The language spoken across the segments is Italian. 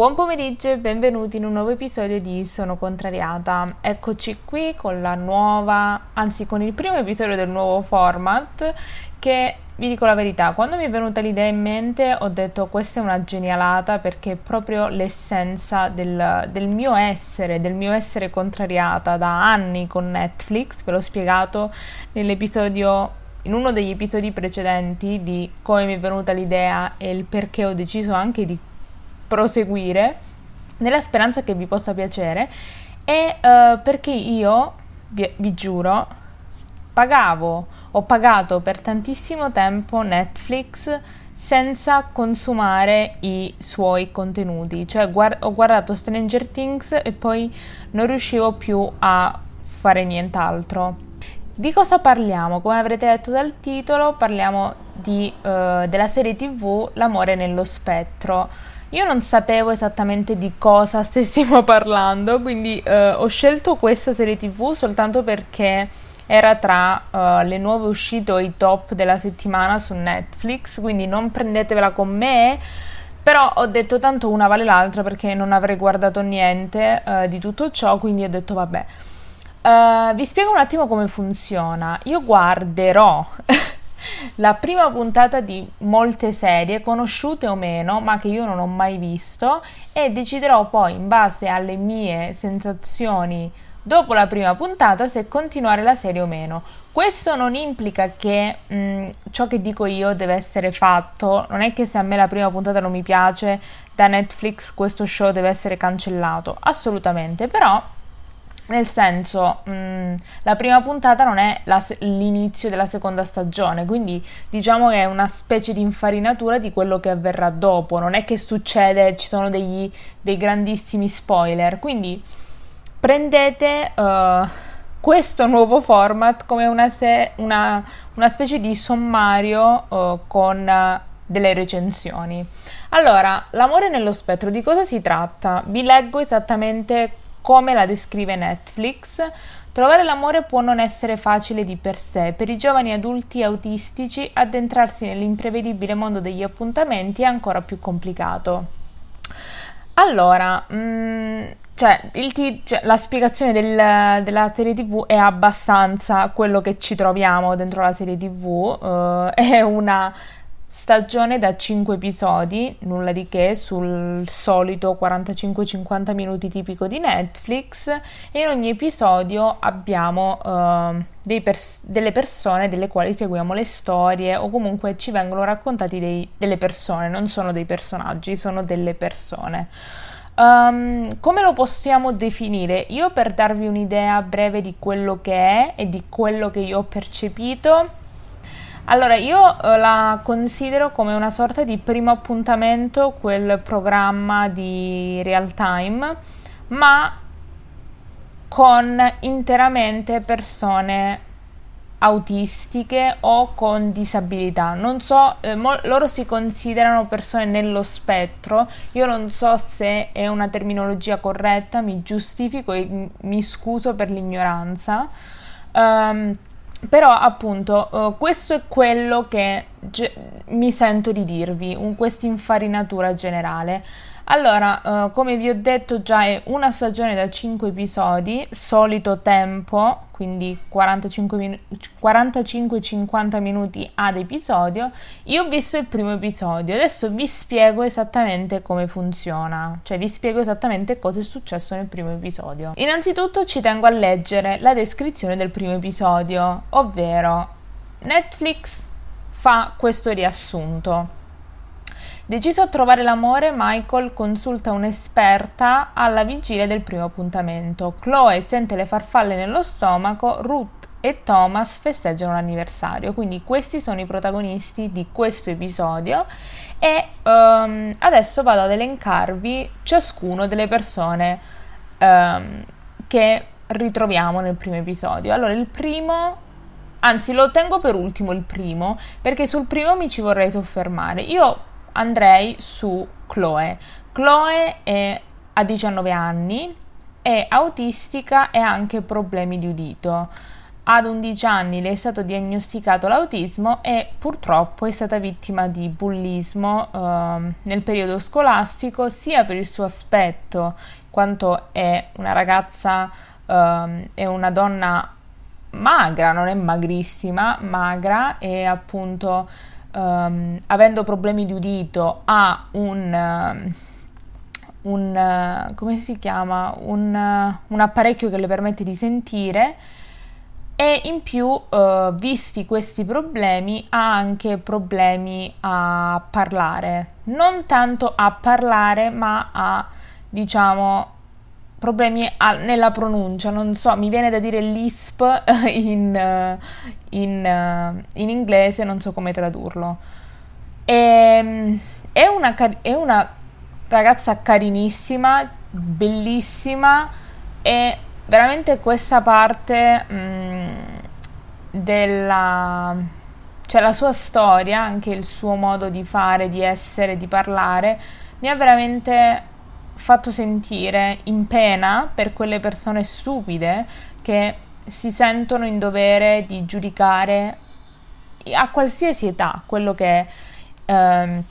Buon pomeriggio e benvenuti in un nuovo episodio di Sono Contrariata. Eccoci qui con la nuova, anzi con il primo episodio del nuovo format che vi dico la verità, quando mi è venuta l'idea in mente ho detto questa è una genialata perché è proprio l'essenza del, del mio essere, del mio essere contrariata da anni con Netflix, ve l'ho spiegato nell'episodio in uno degli episodi precedenti di come mi è venuta l'idea e il perché ho deciso anche di proseguire nella speranza che vi possa piacere e uh, perché io vi, vi giuro pagavo ho pagato per tantissimo tempo Netflix senza consumare i suoi contenuti cioè guard- ho guardato Stranger Things e poi non riuscivo più a fare nient'altro di cosa parliamo? Come avrete letto dal titolo, parliamo di, uh, della serie TV L'amore nello spettro. Io non sapevo esattamente di cosa stessimo parlando, quindi uh, ho scelto questa serie TV soltanto perché era tra uh, le nuove uscite o i top della settimana su Netflix, quindi non prendetevela con me. Però ho detto tanto una vale l'altra perché non avrei guardato niente di tutto ciò, quindi ho detto vabbè. Uh, vi spiego un attimo come funziona. Io guarderò la prima puntata di molte serie, conosciute o meno, ma che io non ho mai visto, e deciderò poi, in base alle mie sensazioni dopo la prima puntata, se continuare la serie o meno. Questo non implica che mh, mm, ciò che dico io deve essere fatto, non è che se a me la prima puntata non mi piace da Netflix questo show deve essere cancellato, assolutamente, però nel senso, mh, mm, la prima puntata non è la, l'inizio della seconda stagione, quindi diciamo che è una specie di infarinatura di quello che avverrà dopo. Non è che succede, ci sono degli, dei grandissimi spoiler. Quindi prendete uh, questo nuovo format come una, se- una, una specie di sommario uh, con uh, delle recensioni. Allora, l'amore nello spettro, di cosa si tratta? Vi leggo esattamente come la descrive Netflix, trovare l'amore può non essere facile di per sé. Per i giovani adulti autistici addentrarsi nell'imprevedibile mondo degli appuntamenti è ancora più complicato. Allora, mh, mm, cioè, t- cioè, la spiegazione del, della serie TV è abbastanza quello che ci troviamo dentro la serie TV. Uh, è una Stagione da 5 episodi, nulla di che, sul solito 45-50 minuti tipico di Netflix e in ogni episodio abbiamo uh, pers- delle persone delle quali seguiamo le storie o comunque ci vengono raccontati dei, delle persone, non sono dei personaggi, sono delle persone. Um, come lo possiamo definire? Io per darvi un'idea breve di quello che è e di quello che io ho percepito, allora, io eh, la considero come una sorta di primo appuntamento, quel programma di real time, ma con interamente persone autistiche o con disabilità. Non so, eh, mo- loro si considerano persone nello spettro. Io non so se è una terminologia corretta, mi giustifico e mi scuso per l'ignoranza. Um, però appunto uh, questo è quello che ge- mi sento di dirvi, questa infarinatura generale. Allora, uh, come vi ho detto già è una stagione da 5 episodi, solito tempo, quindi 45-50 minuti ad episodio. Io ho visto il primo episodio, adesso vi spiego esattamente come funziona, cioè vi spiego esattamente cosa è successo nel primo episodio. Innanzitutto ci tengo a leggere la descrizione del primo episodio, ovvero Netflix fa questo riassunto. Deciso a trovare l'amore, Michael consulta un'esperta alla vigilia del primo appuntamento. Chloe sente le farfalle nello stomaco, Ruth e Thomas festeggiano l'anniversario. Quindi questi sono i protagonisti di questo episodio e um, adesso vado ad elencarvi ciascuno delle persone um, che ritroviamo nel primo episodio. Allora, il primo, anzi lo tengo per ultimo il primo, perché sul primo mi ci vorrei soffermare. Io andrei su Chloe. Chloe è, ha 19 anni, è autistica e ha anche problemi di udito. ad 11 anni le è stato diagnosticato l'autismo e purtroppo è stata vittima di bullismo eh, nel periodo scolastico sia per il suo aspetto, quanto è una ragazza, eh, è una donna magra, non è magrissima, magra e appunto ehm, avendo problemi di udito ha un... un come si chiama? Un, un apparecchio che le permette di sentire e in più, uh, visti questi problemi, ha anche problemi a parlare. Non tanto a parlare, ma a, diciamo, problemi nella pronuncia. Non so, mi viene da dire lisp in, in, in inglese, non so come tradurlo. E, ehm, è, una, è una ragazza carinissima, bellissima e veramente questa parte mh, mm, della cioè la sua storia, anche il suo modo di fare, di essere, di parlare, mi ha veramente fatto sentire in pena per quelle persone stupide che si sentono in dovere di giudicare a qualsiasi età quello che è ehm,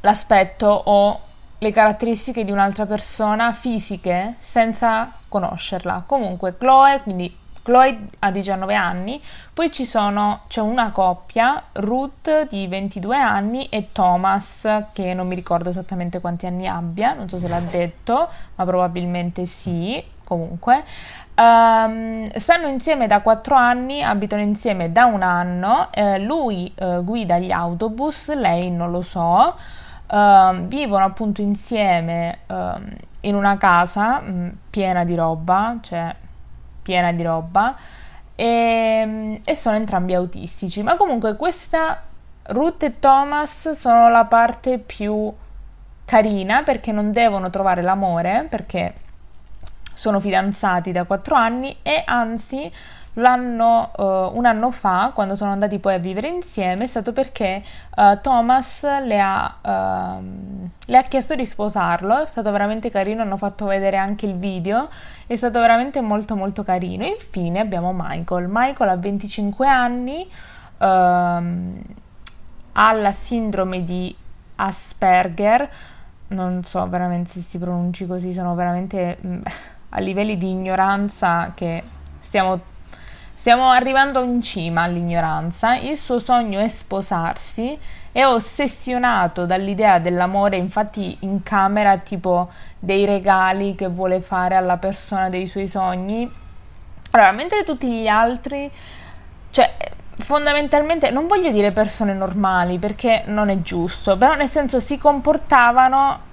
l'aspetto o le caratteristiche di un'altra persona fisiche senza conoscerla. Comunque Chloe, quindi Chloe ha 19 anni, poi ci sono, c'è una coppia, Ruth di 22 anni e Thomas che non mi ricordo esattamente quanti anni abbia, non so se l'ha detto, ma probabilmente sì, comunque. Um, stanno insieme da 4 anni, abitano insieme da un anno, eh, lui eh, guida gli autobus, lei non lo so uh, vivono appunto insieme uh, in una casa mh, mm, piena di roba, cioè piena di roba, e, e sono entrambi autistici. Ma comunque questa Ruth e Thomas sono la parte più carina perché non devono trovare l'amore, perché sono fidanzati da quattro anni e anzi L'anno, uh, un anno fa, quando sono andati poi a vivere insieme, è stato perché uh, Thomas le ha, uh, le ha, chiesto di sposarlo, è stato veramente carino, hanno fatto vedere anche il video, è stato veramente molto molto carino. E infine abbiamo Michael. Michael ha 25 anni, ehm, ha la sindrome di Asperger, non so veramente se si pronunci così, sono veramente mm, a livelli di ignoranza che stiamo Stiamo arrivando in cima all'ignoranza. Il suo sogno è sposarsi. È ossessionato dall'idea dell'amore, infatti in camera tipo dei regali che vuole fare alla persona dei suoi sogni. Allora, mentre tutti gli altri, cioè fondamentalmente non voglio dire persone normali perché non è giusto, però nel senso si comportavano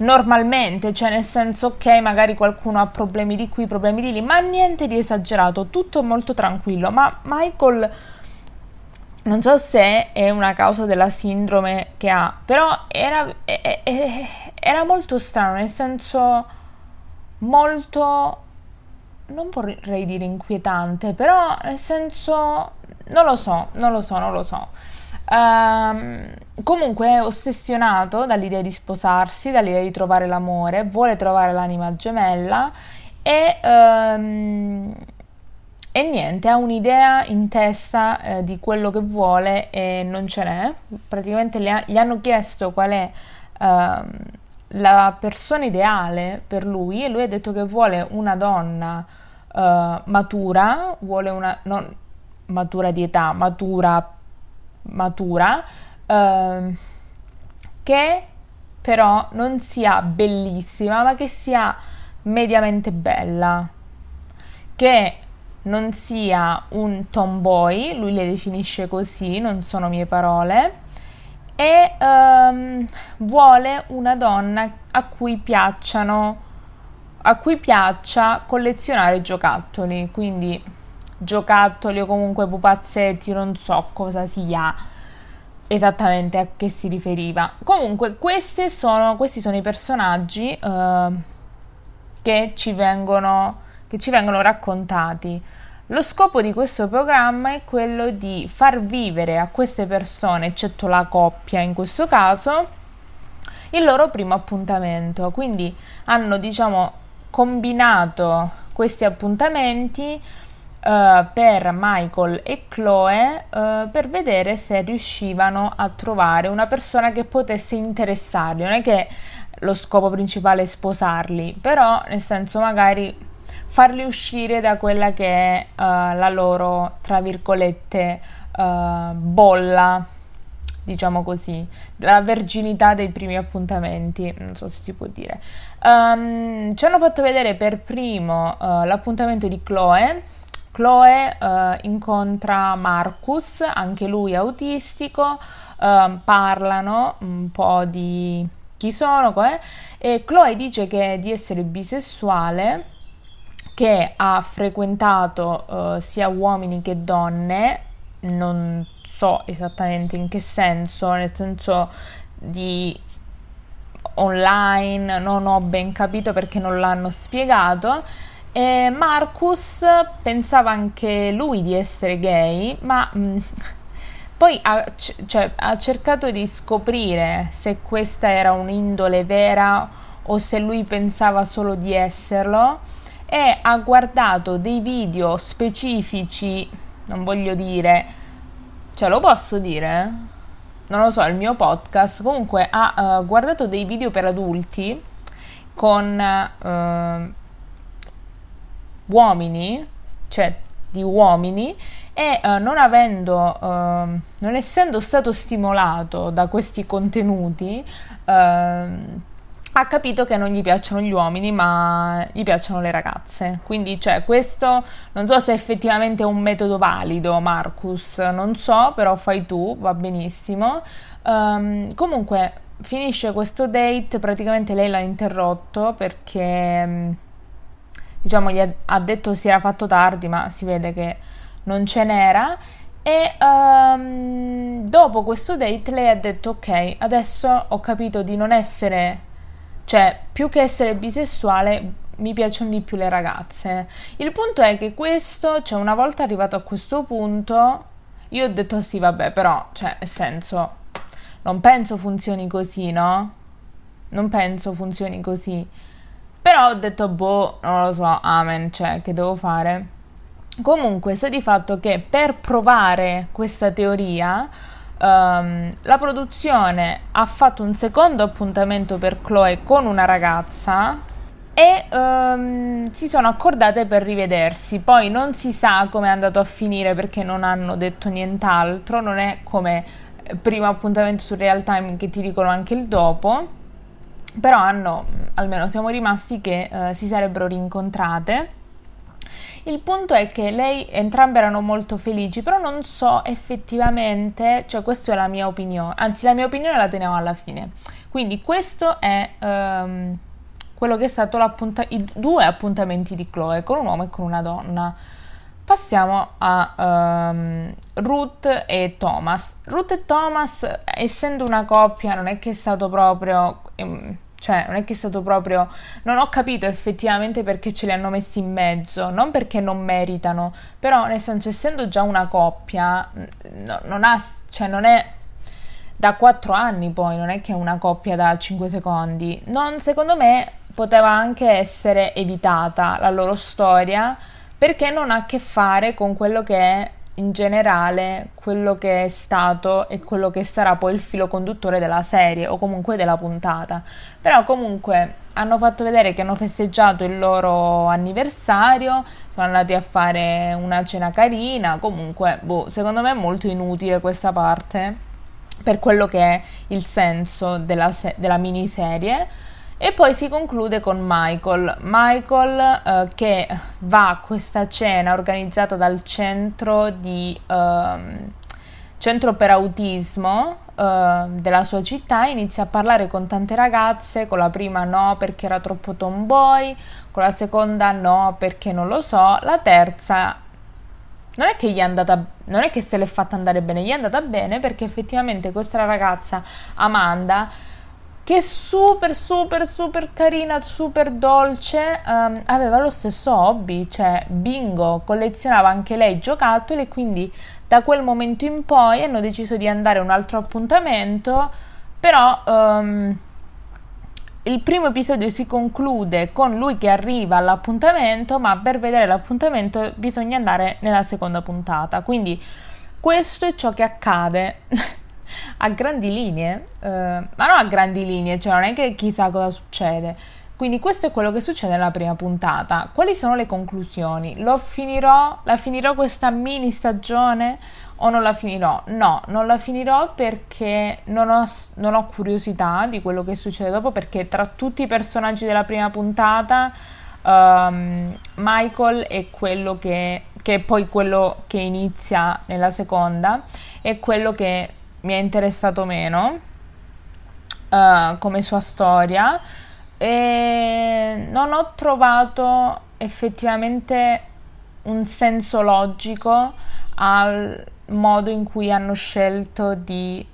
normalmente, cioè nel senso ok, magari qualcuno ha problemi di qui, problemi di lì, ma niente di esagerato, tutto molto tranquillo. Ma Michael non so se è una causa della sindrome che ha, però era, era molto strano, nel senso molto, non vorrei dire inquietante, però nel senso, non lo so, non lo so, non lo so. Um, comunque è ossessionato dall'idea di sposarsi, dall'idea di trovare l'amore, vuole trovare l'anima gemella e, um, e niente, ha un'idea in testa eh, di quello che vuole e non ce n'è. Praticamente ha, gli hanno chiesto qual è uh, la persona ideale per lui e lui ha detto che vuole una donna uh, matura, vuole una... Non, matura di età, matura matura, eh, che però non sia bellissima, ma che sia mediamente bella, che non sia un tomboy, lui le definisce così, non sono mie parole, e um, vuole una donna a cui piacciono a cui piaccia collezionare giocattoli, quindi giocattoli o comunque pupazzetti, non so cosa sia esattamente a che si riferiva. Comunque, sono, questi sono i personaggi uh, che, ci vengono, che ci vengono raccontati. Lo scopo di questo programma è quello di far vivere a queste persone, eccetto la coppia in questo caso, il loro primo appuntamento. Quindi hanno, diciamo, combinato questi appuntamenti uh, per Michael e Chloe uh, per vedere se riuscivano a trovare una persona che potesse interessarli. Non è che lo scopo principale è sposarli, però nel senso magari farli uscire da quella che è uh, la loro, tra virgolette, bolla diciamo così, della verginità dei primi appuntamenti, non so se si può dire. Um, ci hanno fatto vedere per primo l'appuntamento di Chloe. Chloe uh, incontra Marcus, anche lui autistico, uh, parlano un po' di chi sono eh? e Chloe dice che di essere bisessuale, che ha frequentato sia uomini che donne, non so esattamente in che senso, nel senso di online, non ho ben capito perché non l'hanno spiegato. E Marcus pensava anche lui di essere gay, ma mh, mm, poi ha, c- cioè, ha cercato di scoprire se questa era un'indole vera o se lui pensava solo di esserlo e ha guardato dei video specifici, non voglio dire cioè, lo posso dire? Non lo so, il mio podcast comunque ha uh, guardato dei video per adulti con uh, uomini, cioè di uomini, e uh, non avendo, non essendo stato stimolato da questi contenuti, ha capito che non gli piacciono gli uomini, ma gli piacciono le ragazze. Quindi, cioè, questo non so se effettivamente è un metodo valido, Marcus, non so, però fai tu, va benissimo. Um, comunque, finisce questo date, praticamente lei l'ha interrotto perché, mm, diciamo, gli ha, detto si era fatto tardi, ma si vede che non ce n'era. E um, dopo questo date lei ha detto ok, adesso ho capito di non essere cioè, più che essere bisessuale, mi piacciono di più le ragazze. Il punto è che questo, cioè, una volta arrivato a questo punto, io ho detto sì, vabbè, però, cioè, nel senso, non penso funzioni così, no? Non penso funzioni così. Però ho detto, boh, non lo so, amen, cioè, che devo fare? Comunque, sta di fatto che per provare questa teoria Um, la produzione ha fatto un secondo appuntamento per Chloe con una ragazza e um, si sono accordate per rivedersi. Poi non si sa come è andato a finire perché non hanno detto nient'altro, non è come primo appuntamento su real time che ti dicono anche il dopo. Però hanno, almeno siamo rimasti che uh, si sarebbero rincontrate il punto è che lei, entrambe erano molto felici, però non so effettivamente, cioè questa è la mia opinione, anzi la mia opinione la teniamo alla fine. Quindi questo è um, quello che è stato i due appuntamenti di Chloe, con un uomo e con una donna. Passiamo a um, Ruth e Thomas. Ruth e Thomas, essendo una coppia, non è che è stato proprio... Um, cioè, non è che è stato proprio. Non ho capito effettivamente perché ce li hanno messi in mezzo. Non perché non meritano, però, nel senso, essendo già una coppia, no, non ha. Cioè, non è. Da quattro anni poi, non è che è una coppia da cinque secondi. Non, secondo me, poteva anche essere evitata la loro storia perché non ha a che fare con quello che è in generale quello che è stato e quello che sarà poi il filo conduttore della serie o comunque della puntata. Però comunque hanno fatto vedere che hanno festeggiato il loro anniversario, sono andati a fare una cena carina, comunque boh, secondo me è molto inutile questa parte per quello che è il senso della, se- della miniserie e poi si conclude con Michael. Michael eh, che va a questa cena organizzata dal centro, di, eh, centro per autismo eh, della sua città, inizia a parlare con tante ragazze, con la prima no perché era troppo tomboy, con la seconda no perché non lo so, la terza non è che gli è andata non è che se l'è fatta andare bene, gli è andata bene perché effettivamente questa ragazza Amanda che è super super super carina, super dolce, um, aveva lo stesso hobby, cioè bingo, collezionava anche lei giocattoli quindi da quel momento in poi hanno deciso di andare a un altro appuntamento, però um, il primo episodio si conclude con lui che arriva all'appuntamento, ma per vedere l'appuntamento bisogna andare nella seconda puntata. Quindi questo è ciò che accade a grandi linee, eh, ma non a grandi linee, cioè non è che chissà cosa succede. Quindi questo è quello che succede nella prima puntata. Quali sono le conclusioni? Lo finirò, la finirò questa mini stagione o non la finirò? No, non la finirò perché non ho, non ho, curiosità di quello che succede dopo, perché tra tutti i personaggi della prima puntata, um, Michael è quello che, che è poi quello che inizia nella seconda, è quello che mi è interessato meno uh, come sua storia e non ho trovato effettivamente un senso logico al modo in cui hanno scelto di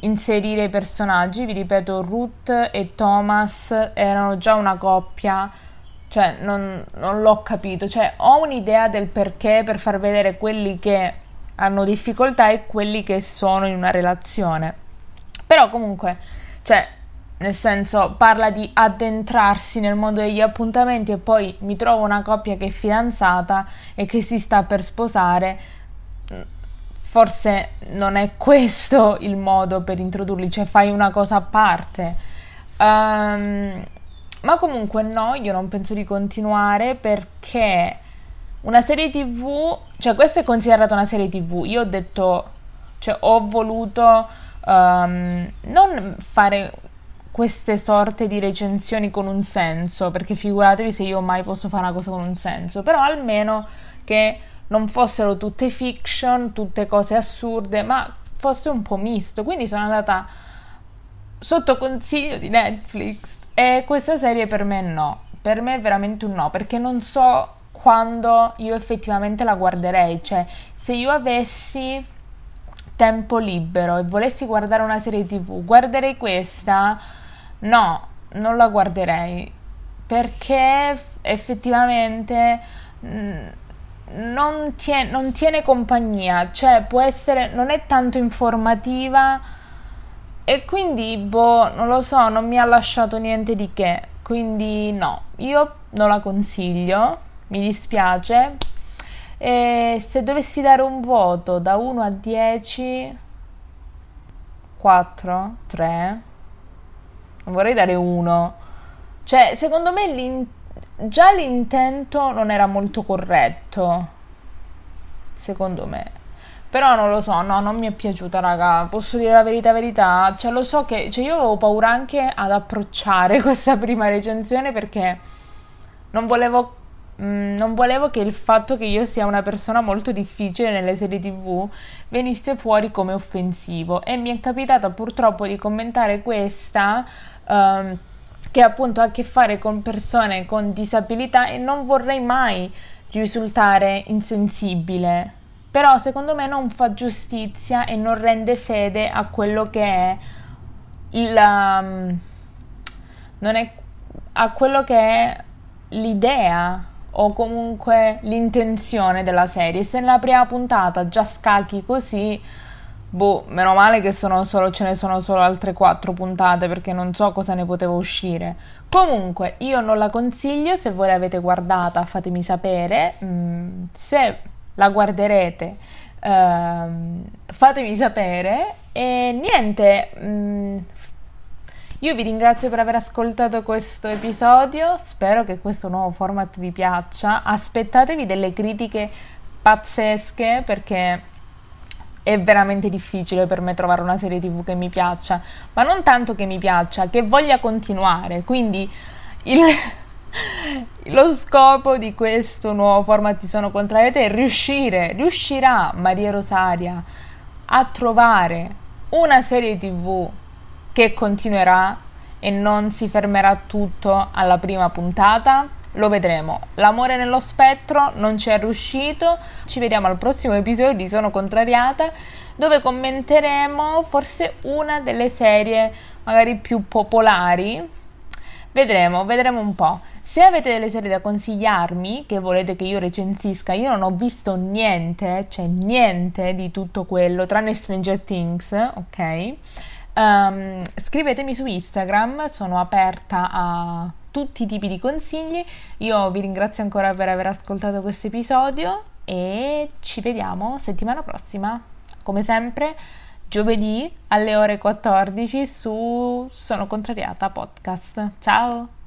inserire i personaggi. Vi ripeto, Ruth e Thomas erano già una coppia, cioè non, non l'ho capito, cioè ho un'idea del perché per far vedere quelli che hanno difficoltà e quelli che sono in una relazione. Però comunque, cioè, nel senso, parla di addentrarsi nel mondo degli appuntamenti e poi mi trovo una coppia che è fidanzata e che si sta per sposare forse non è questo il modo per introdurli, cioè fai una cosa a parte. Um, ma comunque no, io non penso di continuare perché una serie tv, cioè questa è considerata una serie tv, io ho detto, cioè ho voluto um, non fare queste sorte di recensioni con un senso, perché figuratevi se io mai posso fare una cosa con un senso, però almeno che non fossero tutte fiction, tutte cose assurde, ma fosse un po' misto. Quindi sono andata sotto consiglio di Netflix e questa serie per me no, per me è veramente un no, perché non so quando io effettivamente la guarderei, cioè se io avessi tempo libero e volessi guardare una serie tv, guarderei questa? No, non la guarderei perché effettivamente mh, mm, non, tie- non tiene compagnia, cioè può essere, non è tanto informativa e quindi, boh, non lo so, non mi ha lasciato niente di che, quindi no, io non la consiglio, mi dispiace. E se dovessi dare un voto da 1 a 10, 4, 3, non vorrei dare 1. Cioè, secondo me l'intero già l'intento non era molto corretto, secondo me. Però non lo so, no, non mi è piaciuta, raga. Posso dire la verità, verità. Cioè, lo so che cioè, io avevo paura anche ad approcciare questa prima recensione perché non volevo, mm, non volevo che il fatto che io sia una persona molto difficile nelle serie TV venisse fuori come offensivo. E mi è capitato purtroppo di commentare questa. Um, che appunto ha a che fare con persone con disabilità e non vorrei mai risultare insensibile. Però secondo me non fa giustizia e non rende fede a quello che è il um, non è a quello che è l'idea o comunque l'intenzione della serie. Se nella prima puntata già scacchi così, Boh, meno male che solo, ce ne sono solo altre quattro puntate perché non so cosa ne poteva uscire. Comunque, io non la consiglio, se voi l'avete guardata fatemi sapere, mm, se la guarderete ehm, fatemi sapere e niente, mm, io vi ringrazio per aver ascoltato questo episodio, spero che questo nuovo format vi piaccia, aspettatevi delle critiche pazzesche perché è veramente difficile per me trovare una serie tv che mi piaccia, ma non tanto che mi piaccia, che voglia continuare. Quindi il, lo scopo di questo nuovo format Ti sono contrario è riuscire, riuscirà Maria Rosaria a trovare una serie tv che continuerà e non si fermerà tutto alla prima puntata lo vedremo. L'amore nello spettro non ci è riuscito. Ci vediamo al prossimo episodio di Sono contrariata, dove commenteremo forse una delle serie magari più popolari. Vedremo, vedremo un po'. Se avete delle serie da consigliarmi, che volete che io recensisca, io non ho visto niente, cioè niente di tutto quello, tranne Stranger Things, ok? Um, scrivetemi su Instagram, sono aperta a tutti i tipi di consigli. Io vi ringrazio ancora per aver ascoltato questo episodio e ci vediamo settimana prossima. Come sempre, giovedì alle ore 14 su Sono Contrariata Podcast. Ciao!